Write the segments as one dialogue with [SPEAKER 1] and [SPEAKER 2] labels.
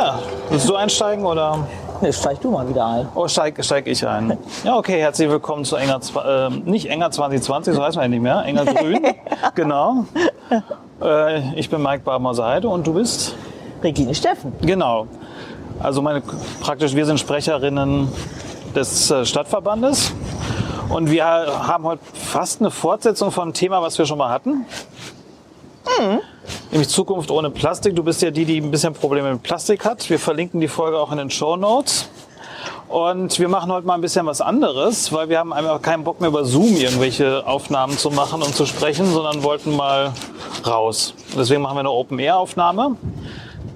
[SPEAKER 1] Ja, willst du einsteigen oder?
[SPEAKER 2] Nee, steig du mal wieder ein.
[SPEAKER 1] Oh, steig, steig ich ein. Ja, okay, herzlich willkommen zu Enger, äh, nicht Enger 2020, so heißt man ja nicht mehr, Enger Grün. genau. Äh, ich bin Mike Barmer-Seide und du bist?
[SPEAKER 2] Regine Steffen.
[SPEAKER 1] Genau. Also meine, praktisch, wir sind Sprecherinnen des äh, Stadtverbandes. Und wir haben heute fast eine Fortsetzung von einem Thema, was wir schon mal hatten. Mhm. Nämlich Zukunft ohne Plastik. Du bist ja die, die ein bisschen Probleme mit Plastik hat. Wir verlinken die Folge auch in den Show Notes. Und wir machen heute mal ein bisschen was anderes, weil wir haben einfach keinen Bock mehr über Zoom irgendwelche Aufnahmen zu machen und zu sprechen, sondern wollten mal raus. Deswegen machen wir eine Open-Air-Aufnahme.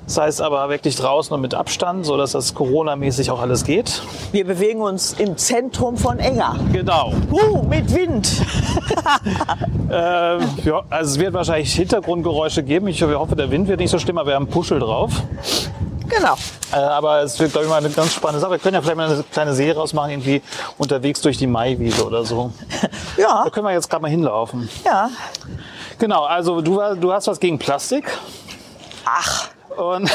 [SPEAKER 1] Das heißt aber wirklich draußen und mit Abstand, so dass das Corona-mäßig auch alles geht.
[SPEAKER 2] Wir bewegen uns im Zentrum von Enger.
[SPEAKER 1] Genau.
[SPEAKER 2] Uh, mit Wind.
[SPEAKER 1] äh, ja, also es wird wahrscheinlich Hintergrundgeräusche geben. Ich hoffe, der Wind wird nicht so schlimm, aber wir haben Puschel drauf.
[SPEAKER 2] Genau.
[SPEAKER 1] Äh, aber es wird, glaube ich, mal eine ganz spannende Sache. Wir können ja vielleicht mal eine kleine Serie rausmachen, irgendwie unterwegs durch die Maiwiese oder so.
[SPEAKER 2] Ja.
[SPEAKER 1] Da können wir jetzt gerade mal hinlaufen.
[SPEAKER 2] Ja.
[SPEAKER 1] Genau, also du, du hast was gegen Plastik.
[SPEAKER 2] Ach.
[SPEAKER 1] Und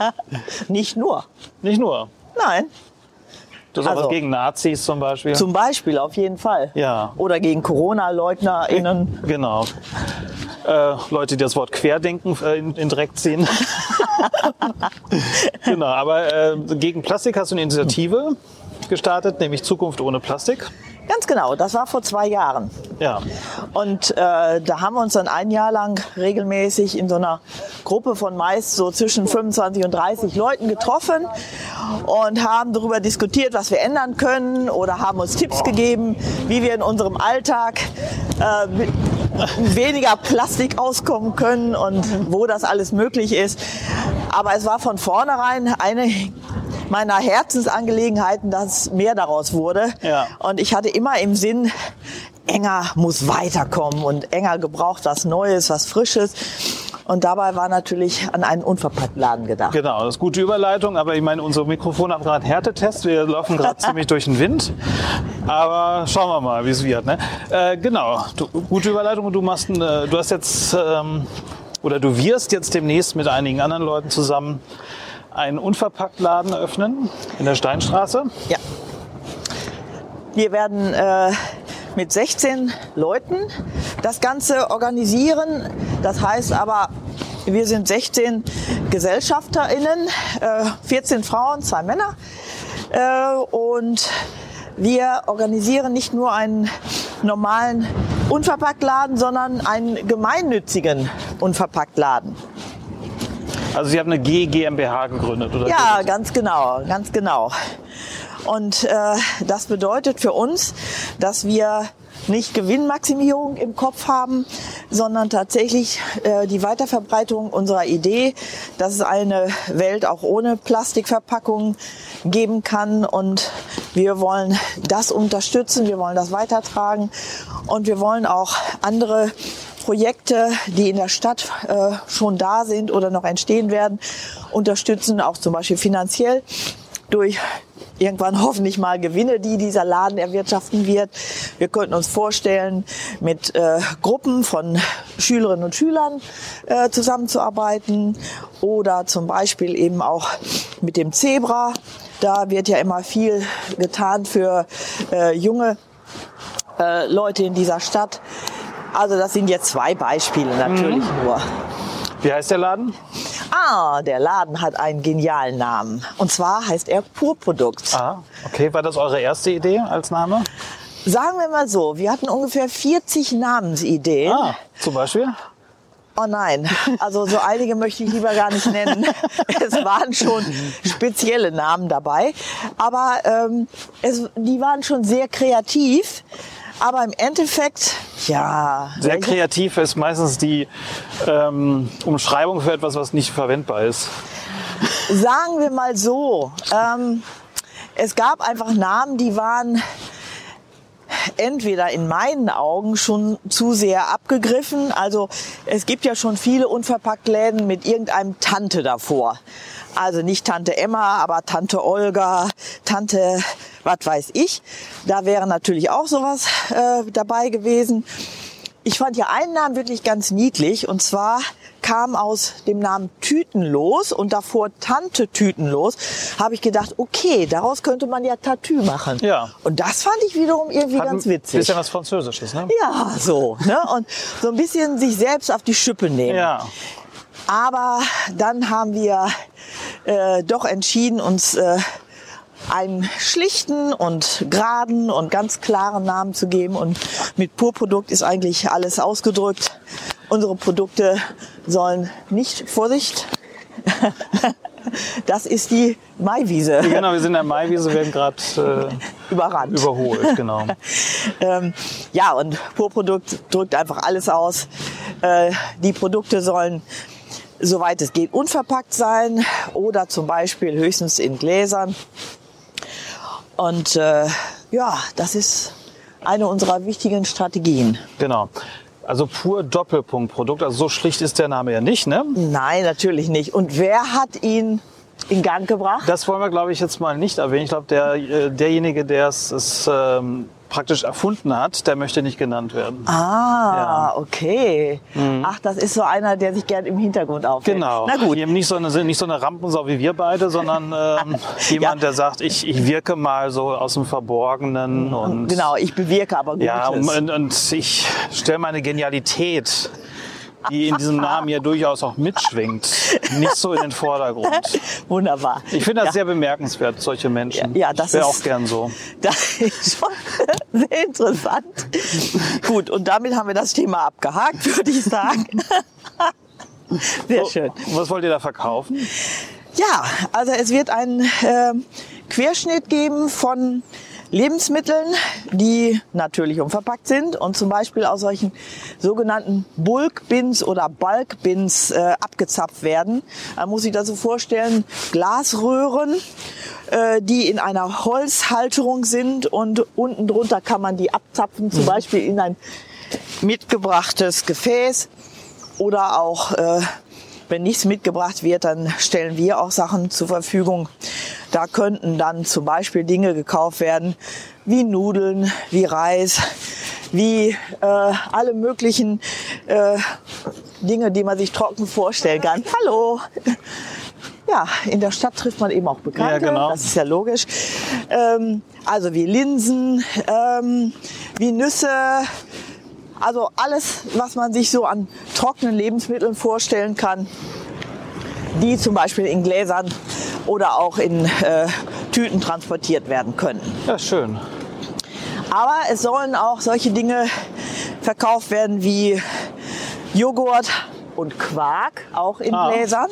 [SPEAKER 2] nicht nur.
[SPEAKER 1] Nicht nur.
[SPEAKER 2] Nein.
[SPEAKER 1] Du auch
[SPEAKER 2] Also-
[SPEAKER 1] was gegen Nazis zum Beispiel.
[SPEAKER 2] Zum Beispiel, auf jeden Fall.
[SPEAKER 1] Ja.
[SPEAKER 2] Oder gegen Corona-LeugnerInnen.
[SPEAKER 1] Genau. Äh, Leute, die das Wort Querdenken äh, in, in Dreck ziehen. genau, aber äh, gegen Plastik hast du eine Initiative gestartet, nämlich Zukunft ohne Plastik.
[SPEAKER 2] Ganz genau, das war vor zwei Jahren.
[SPEAKER 1] Ja.
[SPEAKER 2] Und äh, da haben wir uns dann ein Jahr lang regelmäßig in so einer Gruppe von meist so zwischen 25 und 30 Leuten getroffen und haben darüber diskutiert, was wir ändern können oder haben uns Tipps gegeben, wie wir in unserem Alltag äh, weniger Plastik auskommen können und wo das alles möglich ist. Aber es war von vornherein eine meiner Herzensangelegenheiten, dass mehr daraus wurde.
[SPEAKER 1] Ja.
[SPEAKER 2] Und ich hatte immer im Sinn, Enger muss weiterkommen und Enger gebraucht was Neues, was Frisches. Und dabei war natürlich an einen Unverpacktladen gedacht.
[SPEAKER 1] Genau, das ist gute Überleitung, aber ich meine, unsere Mikrofone haben gerade Härtetest. Wir laufen gerade ziemlich durch den Wind. Aber schauen wir mal, wie es wird. Ne? Äh, genau, du, gute Überleitung du machst, ein, äh, du hast jetzt, ähm, oder du wirst jetzt demnächst mit einigen anderen Leuten zusammen einen Unverpacktladen öffnen in der Steinstraße.
[SPEAKER 2] Ja. Wir werden äh, mit 16 Leuten das Ganze organisieren. Das heißt aber, wir sind 16 GesellschafterInnen, äh, 14 Frauen, zwei Männer. Äh, und wir organisieren nicht nur einen normalen Unverpacktladen, sondern einen gemeinnützigen Unverpacktladen.
[SPEAKER 1] Also Sie haben eine G GmbH gegründet, oder?
[SPEAKER 2] Ja, ganz genau, ganz genau. Und äh, das bedeutet für uns, dass wir nicht Gewinnmaximierung im Kopf haben, sondern tatsächlich äh, die Weiterverbreitung unserer Idee, dass es eine Welt auch ohne Plastikverpackungen geben kann. Und wir wollen das unterstützen, wir wollen das weitertragen und wir wollen auch andere Projekte, die in der Stadt äh, schon da sind oder noch entstehen werden, unterstützen, auch zum Beispiel finanziell durch irgendwann hoffentlich mal Gewinne, die dieser Laden erwirtschaften wird. Wir könnten uns vorstellen, mit äh, Gruppen von Schülerinnen und Schülern äh, zusammenzuarbeiten oder zum Beispiel eben auch mit dem Zebra. Da wird ja immer viel getan für äh, junge äh, Leute in dieser Stadt. Also das sind jetzt zwei Beispiele natürlich nur.
[SPEAKER 1] Wie heißt der Laden?
[SPEAKER 2] Ah, der Laden hat einen genialen Namen. Und zwar heißt er Purprodukt.
[SPEAKER 1] Ah, okay. War das eure erste Idee als Name?
[SPEAKER 2] Sagen wir mal so, wir hatten ungefähr 40 Namensideen.
[SPEAKER 1] Ah, zum Beispiel?
[SPEAKER 2] Oh nein, also so einige möchte ich lieber gar nicht nennen. Es waren schon spezielle Namen dabei, aber ähm, es, die waren schon sehr kreativ. Aber im Endeffekt, ja,
[SPEAKER 1] Sehr kreativ ist meistens die ähm, Umschreibung für etwas, was nicht verwendbar ist.
[SPEAKER 2] sagen wir mal so, ähm, es gab einfach Namen, die waren entweder in meinen Augen schon zu sehr abgegriffen. Also es gibt ja schon viele Unverpacktläden mit irgendeinem Tante davor. Also nicht Tante Emma, aber Tante Olga, Tante was weiß ich. Da wäre natürlich auch sowas äh, dabei gewesen. Ich fand ja einen Namen wirklich ganz niedlich und zwar kam aus dem Namen Tütenlos und davor Tante Tütenlos, habe ich gedacht, okay, daraus könnte man ja Tattoo machen.
[SPEAKER 1] Ja.
[SPEAKER 2] Und das fand ich wiederum irgendwie
[SPEAKER 1] Hat
[SPEAKER 2] ganz
[SPEAKER 1] ein
[SPEAKER 2] witzig.
[SPEAKER 1] Bisschen was Französisches, ne?
[SPEAKER 2] Ja, so. Ne? Und so ein bisschen sich selbst auf die Schippe nehmen.
[SPEAKER 1] Ja.
[SPEAKER 2] Aber dann haben wir äh, doch entschieden, uns äh, einen schlichten und geraden und ganz klaren Namen zu geben. Und mit Purprodukt ist eigentlich alles ausgedrückt. Unsere Produkte sollen nicht, Vorsicht, das ist die Maiwiese
[SPEAKER 1] Genau, wir sind in der Maiwiese, werden gerade äh,
[SPEAKER 2] überrannt.
[SPEAKER 1] überholt, genau.
[SPEAKER 2] Ähm, ja, und Purprodukt drückt einfach alles aus. Äh, die Produkte sollen, soweit es geht, unverpackt sein oder zum Beispiel höchstens in Gläsern. Und äh, ja, das ist eine unserer wichtigen Strategien.
[SPEAKER 1] Genau. Also pur Doppelpunktprodukt, also so schlicht ist der Name ja nicht, ne?
[SPEAKER 2] Nein, natürlich nicht. Und wer hat ihn in Gang gebracht?
[SPEAKER 1] Das wollen wir, glaube ich, jetzt mal nicht erwähnen. Ich glaube, der, äh, derjenige, der es, es ähm, praktisch erfunden hat, der möchte nicht genannt werden.
[SPEAKER 2] Ah, okay. Ach, das ist so einer, der sich gern im Hintergrund aufhält.
[SPEAKER 1] Genau.
[SPEAKER 2] Na gut.
[SPEAKER 1] Eben nicht so eine, nicht so eine Rampensau wie wir beide, sondern ähm, jemand, der sagt, ich, ich wirke mal so aus dem Verborgenen und
[SPEAKER 2] Genau, ich bewirke aber Gutes.
[SPEAKER 1] ja, und, und ich stelle meine Genialität, die in diesem Namen ja durchaus auch mitschwingt, nicht so in den Vordergrund.
[SPEAKER 2] Wunderbar.
[SPEAKER 1] Ich finde das
[SPEAKER 2] ja,
[SPEAKER 1] sehr bemerkenswert, solche Menschen.
[SPEAKER 2] Ja, ja, das
[SPEAKER 1] ich wäre auch gern so.
[SPEAKER 2] Das ist schon sehr interessant. Gut, und damit haben wir das Thema abgehakt, würde ich sagen. Sehr schön.
[SPEAKER 1] Was wollt ihr da verkaufen?
[SPEAKER 2] Ja, also es wird einen ähm, Querschnitt geben von Lebensmitteln, die natürlich unverpackt sind und zum Beispiel aus solchen sogenannten Bulk-Bins oder Bulk-Bins äh, abgezapft werden. Man muss sich das so vorstellen, Glasröhren, äh, die in einer Holzhalterung sind und unten drunter kann man die abzapfen, zum Beispiel in ein mitgebrachtes Gefäß oder auch äh, wenn nichts mitgebracht wird, dann stellen wir auch Sachen zur Verfügung. Da könnten dann zum Beispiel Dinge gekauft werden, wie Nudeln, wie Reis, wie äh, alle möglichen äh, Dinge, die man sich trocken vorstellen kann. Hallo! Ja, in der Stadt trifft man eben auch Bekannte,
[SPEAKER 1] Ja, genau.
[SPEAKER 2] das ist ja logisch. Ähm, also wie Linsen, ähm, wie Nüsse, also alles, was man sich so an trockenen Lebensmitteln vorstellen kann, die zum Beispiel in Gläsern oder auch in äh, Tüten transportiert werden können.
[SPEAKER 1] Ja, schön.
[SPEAKER 2] Aber es sollen auch solche Dinge verkauft werden wie Joghurt und Quark, auch in
[SPEAKER 1] Ah.
[SPEAKER 2] Gläsern.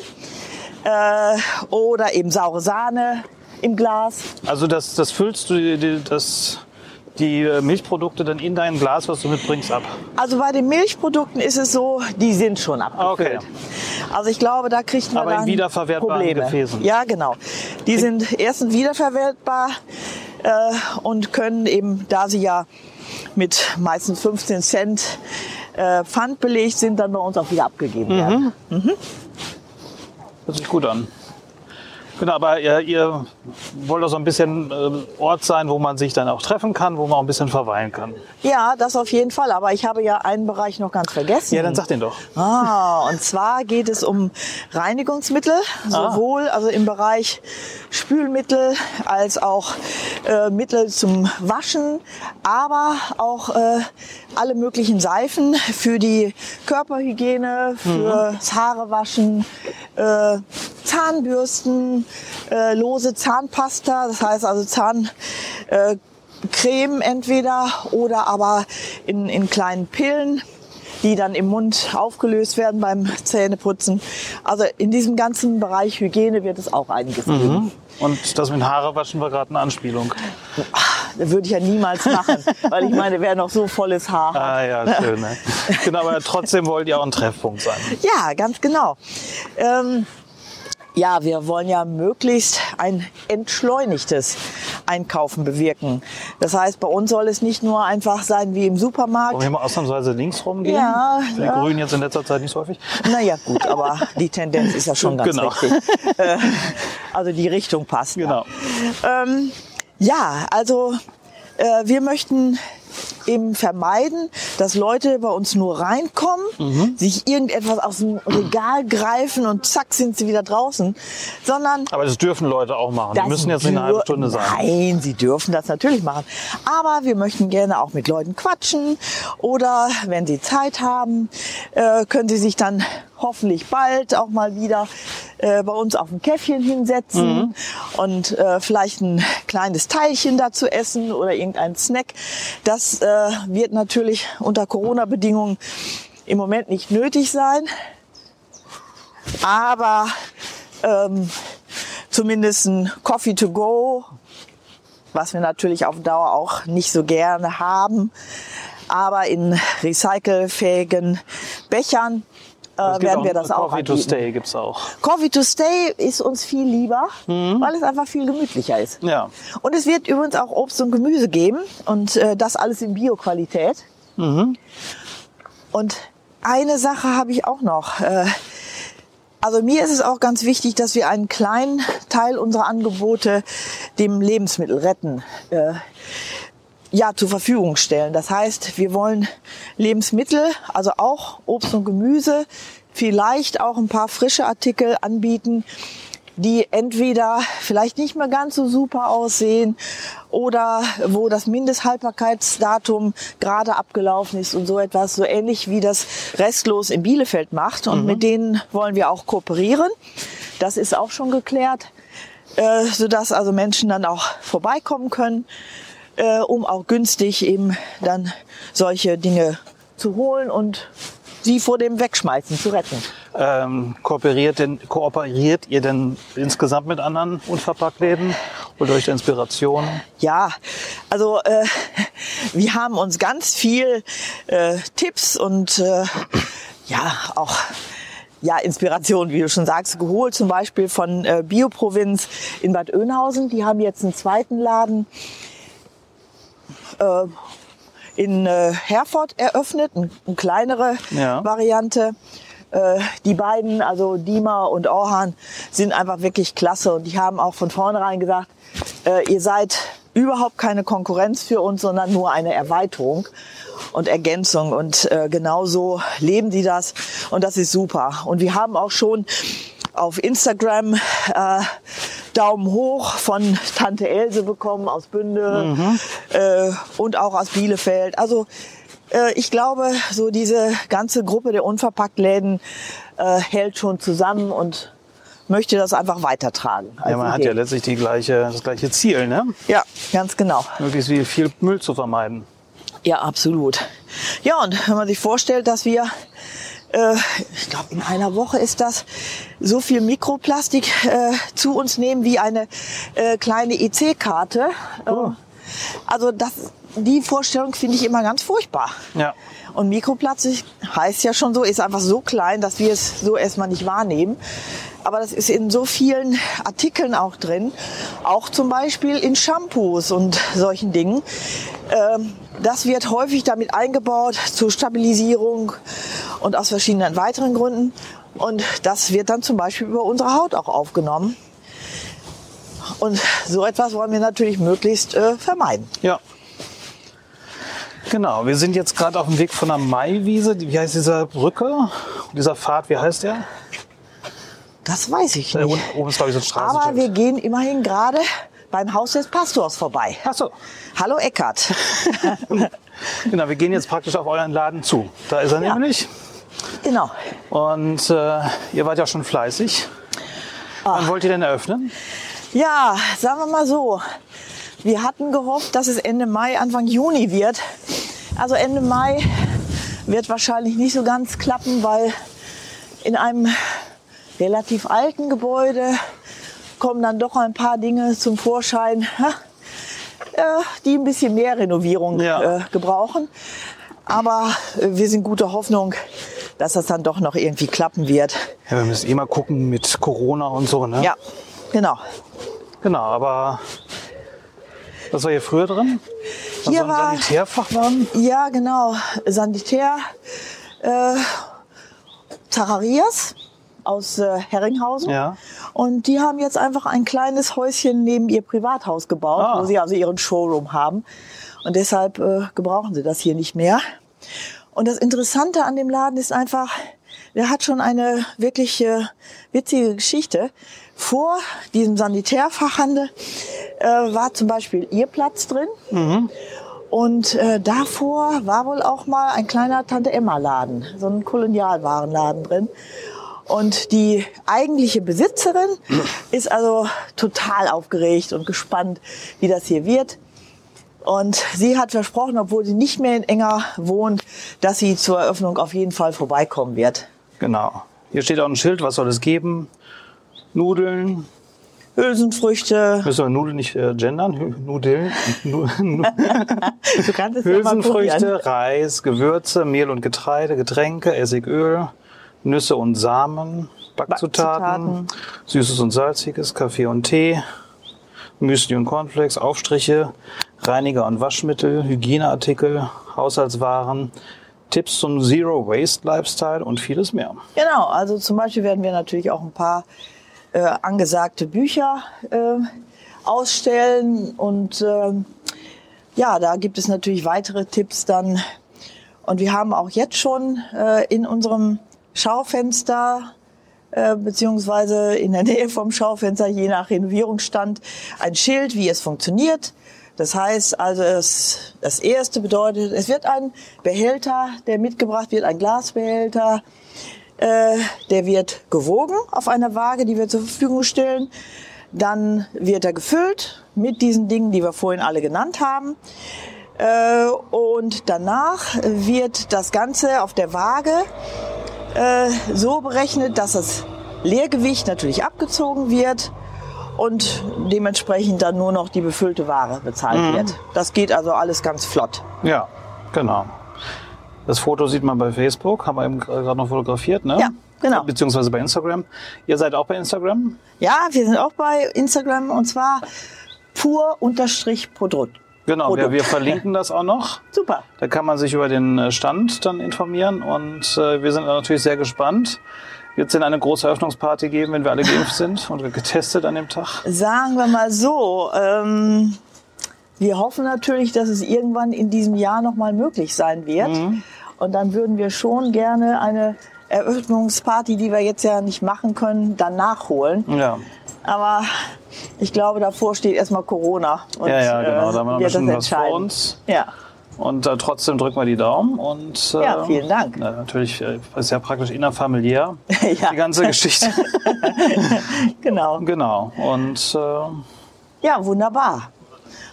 [SPEAKER 2] Äh, oder eben saure Sahne im Glas.
[SPEAKER 1] Also das, das füllst du die, das, die äh, Milchprodukte dann in dein Glas, was du mitbringst, ab.
[SPEAKER 2] Also bei den Milchprodukten ist es so, die sind schon abgefüllt.
[SPEAKER 1] Okay.
[SPEAKER 2] Also ich glaube, da kriegt man
[SPEAKER 1] Aber in
[SPEAKER 2] dann
[SPEAKER 1] wiederverwertbaren
[SPEAKER 2] Probleme.
[SPEAKER 1] Gefäßen.
[SPEAKER 2] Ja, genau. Die sind erstens wiederverwertbar äh, und können eben, da sie ja mit meistens 15 Cent äh, Pfand belegt sind, dann bei uns auch wieder abgegeben werden.
[SPEAKER 1] Hört sich gut an. Genau, aber ihr, ihr wollt auch so ein bisschen äh, Ort sein, wo man sich dann auch treffen kann, wo man auch ein bisschen verweilen kann.
[SPEAKER 2] Ja, das auf jeden Fall. Aber ich habe ja einen Bereich noch ganz vergessen.
[SPEAKER 1] Ja, dann sag den doch.
[SPEAKER 2] Ah, und zwar geht es um Reinigungsmittel, sowohl also im Bereich Spülmittel als auch äh, Mittel zum Waschen, aber auch äh, alle möglichen Seifen für die Körperhygiene, fürs Haarewaschen, äh, Zahnbürsten, äh, lose Zahnpasta, das heißt also Zahn äh, Creme entweder oder aber in, in kleinen Pillen die dann im Mund aufgelöst werden beim Zähneputzen. Also in diesem ganzen Bereich Hygiene wird es auch einiges geben.
[SPEAKER 1] Und das mit Haare waschen war gerade eine Anspielung.
[SPEAKER 2] Das würde ich ja niemals machen, weil ich meine, wer noch so volles Haar hat.
[SPEAKER 1] Ah ja, schön. Ne? genau, aber trotzdem wollt ihr auch ein Treffpunkt sein.
[SPEAKER 2] Ja, ganz genau. Ähm, ja, wir wollen ja möglichst ein entschleunigtes Einkaufen bewirken. Das heißt, bei uns soll es nicht nur einfach sein wie im Supermarkt.
[SPEAKER 1] Wollen wir mal ausnahmsweise links rumgehen?
[SPEAKER 2] Ja,
[SPEAKER 1] Die
[SPEAKER 2] ja.
[SPEAKER 1] Grünen jetzt in letzter Zeit nicht so häufig.
[SPEAKER 2] Naja, gut, aber die Tendenz ist ja schon ganz
[SPEAKER 1] Genau.
[SPEAKER 2] richtig. Äh, Also die Richtung passt.
[SPEAKER 1] Genau.
[SPEAKER 2] Ja, ähm, ja also wir möchten eben vermeiden, dass Leute bei uns nur reinkommen,
[SPEAKER 1] Mhm.
[SPEAKER 2] sich irgendetwas aus dem Regal greifen und zack sind sie wieder draußen, sondern
[SPEAKER 1] Aber das dürfen Leute auch machen. Die müssen jetzt nicht eine halbe
[SPEAKER 2] dür-
[SPEAKER 1] Stunde sein.
[SPEAKER 2] Nein, sie dürfen das natürlich machen. Aber wir möchten gerne auch mit Leuten quatschen oder wenn sie Zeit haben, äh, können sie sich dann hoffentlich bald auch mal wieder äh, bei uns auf ein Käffchen hinsetzen
[SPEAKER 1] Mhm.
[SPEAKER 2] und äh, vielleicht ein kleines Teilchen dazu essen oder irgendeinen Snack. Das äh, wird natürlich unter Corona-Bedingungen im Moment nicht nötig sein. Aber ähm, zumindest ein Coffee to go, was wir natürlich auf Dauer auch nicht so gerne haben, aber in recycelfähigen Bechern äh,
[SPEAKER 1] Es gibt
[SPEAKER 2] werden
[SPEAKER 1] auch
[SPEAKER 2] wir das auch
[SPEAKER 1] Coffee to
[SPEAKER 2] anbieten.
[SPEAKER 1] stay gibt's auch.
[SPEAKER 2] Coffee to stay ist uns viel lieber,
[SPEAKER 1] Mhm.
[SPEAKER 2] weil es einfach viel gemütlicher ist.
[SPEAKER 1] Ja.
[SPEAKER 2] Und es wird übrigens auch Obst und Gemüse geben und äh, das alles in Bioqualität.
[SPEAKER 1] Mhm.
[SPEAKER 2] Und eine Sache habe ich auch noch. Äh, also mir ist es auch ganz wichtig, dass wir einen kleinen Teil unserer Angebote dem Lebensmittel retten. Äh, ja, zur Verfügung stellen. Das heißt, wir wollen Lebensmittel, also auch Obst und Gemüse, vielleicht auch ein paar frische Artikel anbieten, die entweder vielleicht nicht mehr ganz so super aussehen oder wo das Mindesthaltbarkeitsdatum gerade abgelaufen ist und so etwas, so ähnlich wie das Restlos in Bielefeld macht. Und mit denen wollen wir auch kooperieren. Das ist auch schon geklärt, äh, sodass also Menschen dann auch vorbeikommen können, äh, um auch günstig eben dann solche Dinge zu holen und sie vor dem Wegschmeißen zu retten.
[SPEAKER 1] Ähm, kooperiert, denn, kooperiert ihr denn insgesamt mit anderen Unverpacktläden? Holt euch Inspiration?
[SPEAKER 2] Ja, also äh, wir haben uns ganz viel äh, Tipps und äh, ja auch ja Inspiration, wie du schon sagst, geholt. Zum Beispiel von äh, Bioprovinz in Bad Oeynhausen. Die haben jetzt einen zweiten Laden äh, in äh, Herford eröffnet, eine ein kleinere
[SPEAKER 1] Ja.
[SPEAKER 2] Variante. Äh, die beiden, also Dima und Orhan, sind einfach wirklich klasse und die haben auch von vornherein gesagt, äh, ihr seid überhaupt keine Konkurrenz für uns, sondern nur eine Erweiterung und Ergänzung und äh, genauso leben die das und das ist super. Und wir haben auch schon auf Instagram äh, Daumen hoch von Tante Else bekommen aus Bünde äh, und auch aus Bielefeld. Also äh, ich glaube, so diese ganze Gruppe der Unverpacktläden äh, hält schon zusammen und möchte das einfach weitertragen.
[SPEAKER 1] Ja, man hat
[SPEAKER 2] Idee.
[SPEAKER 1] ja letztlich die gleiche, das gleiche Ziel, ne?
[SPEAKER 2] ja, ganz genau.
[SPEAKER 1] Möglichst viel Müll zu vermeiden.
[SPEAKER 2] Ja, absolut. Ja, und wenn man sich vorstellt, dass wir, äh, ich glaube, in einer Woche ist das, so viel Mikroplastik äh, zu uns nehmen wie eine äh, kleine EC-Karte. Äh, also das, die Vorstellung finde ich immer ganz furchtbar.
[SPEAKER 1] Ja.
[SPEAKER 2] Und Mikroplastik heißt ja schon so, ist einfach so klein, dass wir es so erstmal nicht wahrnehmen. Aber das ist in so vielen Artikeln auch drin, auch zum Beispiel in Shampoos und solchen Dingen. Ähm, das wird häufig damit eingebaut zur Stabilisierung und aus verschiedenen weiteren Gründen. Und das wird dann zum Beispiel über unsere Haut auch aufgenommen. Und so etwas wollen wir natürlich möglichst äh, vermeiden.
[SPEAKER 1] Ja. Genau, wir sind jetzt gerade auf dem Weg von der Maiwiese. Wie heißt diese Brücke? Dieser Pfad, wie heißt der?
[SPEAKER 2] Das weiß ich
[SPEAKER 1] Äh,
[SPEAKER 2] nicht.
[SPEAKER 1] unten oben ist, glaube ich, so ein
[SPEAKER 2] Aber wir
[SPEAKER 1] Straßenschild.
[SPEAKER 2] gehen immerhin gerade beim Haus des Pastors vorbei.
[SPEAKER 1] Ach so.
[SPEAKER 2] Hallo Eckart.
[SPEAKER 1] Genau, wir gehen jetzt praktisch auf euren Laden zu. Da ist er
[SPEAKER 2] Ja.
[SPEAKER 1] nämlich.
[SPEAKER 2] Genau.
[SPEAKER 1] Und äh, ihr wart ja schon fleißig.
[SPEAKER 2] Ah.
[SPEAKER 1] Wann wollt ihr denn eröffnen?
[SPEAKER 2] Ja, sagen wir mal so. Wir hatten gehofft, dass es Ende Mai, Anfang Juni wird. Also Ende Mai wird wahrscheinlich nicht so ganz klappen, weil in einem relativ alten Gebäude kommen dann doch ein paar Dinge zum Vorschein, äh, die ein bisschen mehr Renovierung
[SPEAKER 1] Ja.
[SPEAKER 2] äh, gebrauchen. Aber äh, wir sind guter Hoffnung, dass das dann doch noch irgendwie klappen wird.
[SPEAKER 1] Ja, wir müssen eh mal gucken mit Corona und so, ne?
[SPEAKER 2] Ja, genau.
[SPEAKER 1] Genau, aber was war hier früher drin?
[SPEAKER 2] Hier
[SPEAKER 1] so
[SPEAKER 2] war-
[SPEAKER 1] Sanitärfachmann?
[SPEAKER 2] Ja, genau. Sanitär äh, Zacharias aus äh, Herringhausen.
[SPEAKER 1] Ja.
[SPEAKER 2] Und die haben jetzt einfach ein kleines Häuschen neben ihr Privathaus gebaut,
[SPEAKER 1] Ah.
[SPEAKER 2] wo sie also ihren Showroom haben. Und deshalb äh, gebrauchen sie das hier nicht mehr. Und das Interessante an dem Laden ist einfach, der hat schon eine wirklich äh, witzige Geschichte. Vor diesem Sanitärfachhandel äh, war zum Beispiel ihr Platz drin. Und äh, davor war wohl auch mal ein kleiner Tante Emma Laden, so ein Kolonialwarenladen drin. Und die eigentliche Besitzerin ist also total aufgeregt und gespannt, wie das hier wird. Und sie hat versprochen, obwohl sie nicht mehr in Enger wohnt, dass sie zur Eröffnung auf jeden Fall vorbeikommen wird.
[SPEAKER 1] Genau. Hier steht auch ein Schild, was soll es geben? Nudeln.
[SPEAKER 2] Hülsenfrüchte.
[SPEAKER 1] Müssen wir Nudeln nicht äh, gendern? Hü- Nudeln.
[SPEAKER 2] Es ja.
[SPEAKER 1] Hülsenfrüchte, Reis, Gewürze, Mehl und Getreide, Getränke, Essigöl, Nüsse und Samen, Backzutaten,
[SPEAKER 2] Backzutaten.
[SPEAKER 1] Süßes und Salziges, Kaffee und Tee, Müsli und Cornflakes, Aufstriche, Reiniger und Waschmittel, Hygieneartikel, Haushaltswaren, Tipps zum Zero Waste Lifestyle und vieles mehr.
[SPEAKER 2] Genau, also zum Beispiel werden wir natürlich auch ein paar äh, angesagte Bücher äh, ausstellen und ähm, ja, da gibt es natürlich weitere Tipps dann. Und wir haben auch jetzt schon äh, in unserem Schaufenster äh, beziehungsweise in der Nähe vom Schaufenster, je nach Renovierungsstand, ein Schild, wie es funktioniert. Das heißt also, es, das erste bedeutet, es wird ein Behälter, der mitgebracht wird, ein Glasbehälter, äh, der wird gewogen auf einer Waage, die wir zur Verfügung stellen. Dann wird er gefüllt mit diesen Dingen, die wir vorhin alle genannt haben. Äh, und danach wird das Ganze auf der Waage äh, so berechnet, dass das Leergewicht natürlich abgezogen wird und dementsprechend dann nur noch die befüllte Ware bezahlt wird. Das geht also alles ganz flott.
[SPEAKER 1] Ja, genau. Das Foto sieht man bei Facebook, haben wir eben gerade noch fotografiert, ne?
[SPEAKER 2] Ja, genau.
[SPEAKER 1] Beziehungsweise bei Instagram. Ihr seid auch bei Instagram?
[SPEAKER 2] Ja, wir sind auch bei Instagram und zwar pur-produkt.
[SPEAKER 1] Genau, wir,
[SPEAKER 2] Produkt.
[SPEAKER 1] wir verlinken das auch noch.
[SPEAKER 2] Super.
[SPEAKER 1] Da kann man sich über den äh, Stand dann informieren und äh, wir sind natürlich sehr gespannt. Wird es denn eine große Eröffnungsparty geben, wenn wir alle geimpft sind und getestet an dem Tag?
[SPEAKER 2] Sagen wir mal so, ähm, wir hoffen natürlich, dass es irgendwann in diesem Jahr nochmal möglich sein wird. Und dann würden wir schon gerne eine Eröffnungsparty, die wir jetzt ja nicht machen können, dann nachholen.
[SPEAKER 1] Ja,
[SPEAKER 2] Aber ich glaube, davor steht erstmal Corona. Und,
[SPEAKER 1] ja, ja genau.
[SPEAKER 2] äh,
[SPEAKER 1] Da haben wir noch ein bisschen was vor
[SPEAKER 2] entscheiden.
[SPEAKER 1] uns.
[SPEAKER 2] Ja,
[SPEAKER 1] Und äh, trotzdem drücken wir die Daumen. Und, äh,
[SPEAKER 2] Ja, vielen Dank.
[SPEAKER 1] Na, natürlich äh, ist ja praktisch innerfamiliär,
[SPEAKER 2] Ja.
[SPEAKER 1] die ganze Geschichte.
[SPEAKER 2] genau.
[SPEAKER 1] genau. Und äh,
[SPEAKER 2] Ja, wunderbar.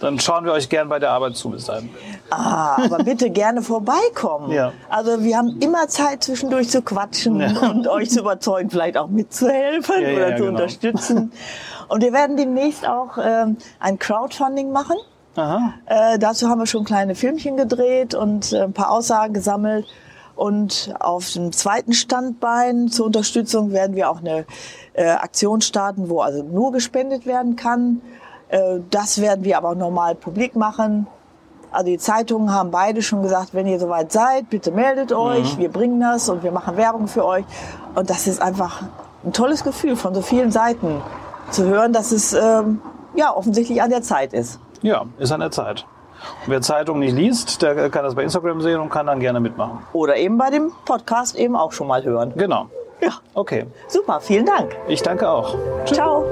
[SPEAKER 1] dann schauen wir euch gern bei der Arbeit zu bis dahin.
[SPEAKER 2] Ah, aber bitte gerne vorbeikommen.
[SPEAKER 1] Ja.
[SPEAKER 2] Also wir haben immer Zeit zwischendurch zu quatschen
[SPEAKER 1] Ja.
[SPEAKER 2] und euch zu überzeugen, vielleicht auch mitzuhelfen
[SPEAKER 1] Ja,
[SPEAKER 2] oder zu
[SPEAKER 1] genau.
[SPEAKER 2] unterstützen. Und wir werden demnächst auch ähm, ein Crowdfunding machen.
[SPEAKER 1] Aha.
[SPEAKER 2] Äh, dazu haben wir schon kleine Filmchen gedreht und äh, ein paar Aussagen gesammelt. Und auf dem zweiten Standbein zur Unterstützung werden wir auch eine äh, Aktion starten, wo also nur gespendet werden kann. Äh, das werden wir aber auch normal publik machen. Also die Zeitungen haben beide schon gesagt, wenn ihr soweit seid, bitte meldet euch. Wir bringen das und wir machen Werbung für euch. Und das ist einfach ein tolles Gefühl von so vielen Seiten zu hören, dass es ähm, ja offensichtlich an der Zeit ist.
[SPEAKER 1] Ja, ist an der Zeit. Und wer Zeitung nicht liest, der kann das bei Instagram sehen und kann dann gerne mitmachen.
[SPEAKER 2] Oder eben bei dem Podcast eben auch schon mal hören.
[SPEAKER 1] Genau.
[SPEAKER 2] Ja,
[SPEAKER 1] Okay.
[SPEAKER 2] super, vielen Dank.
[SPEAKER 1] Ich danke auch.
[SPEAKER 2] Ciao.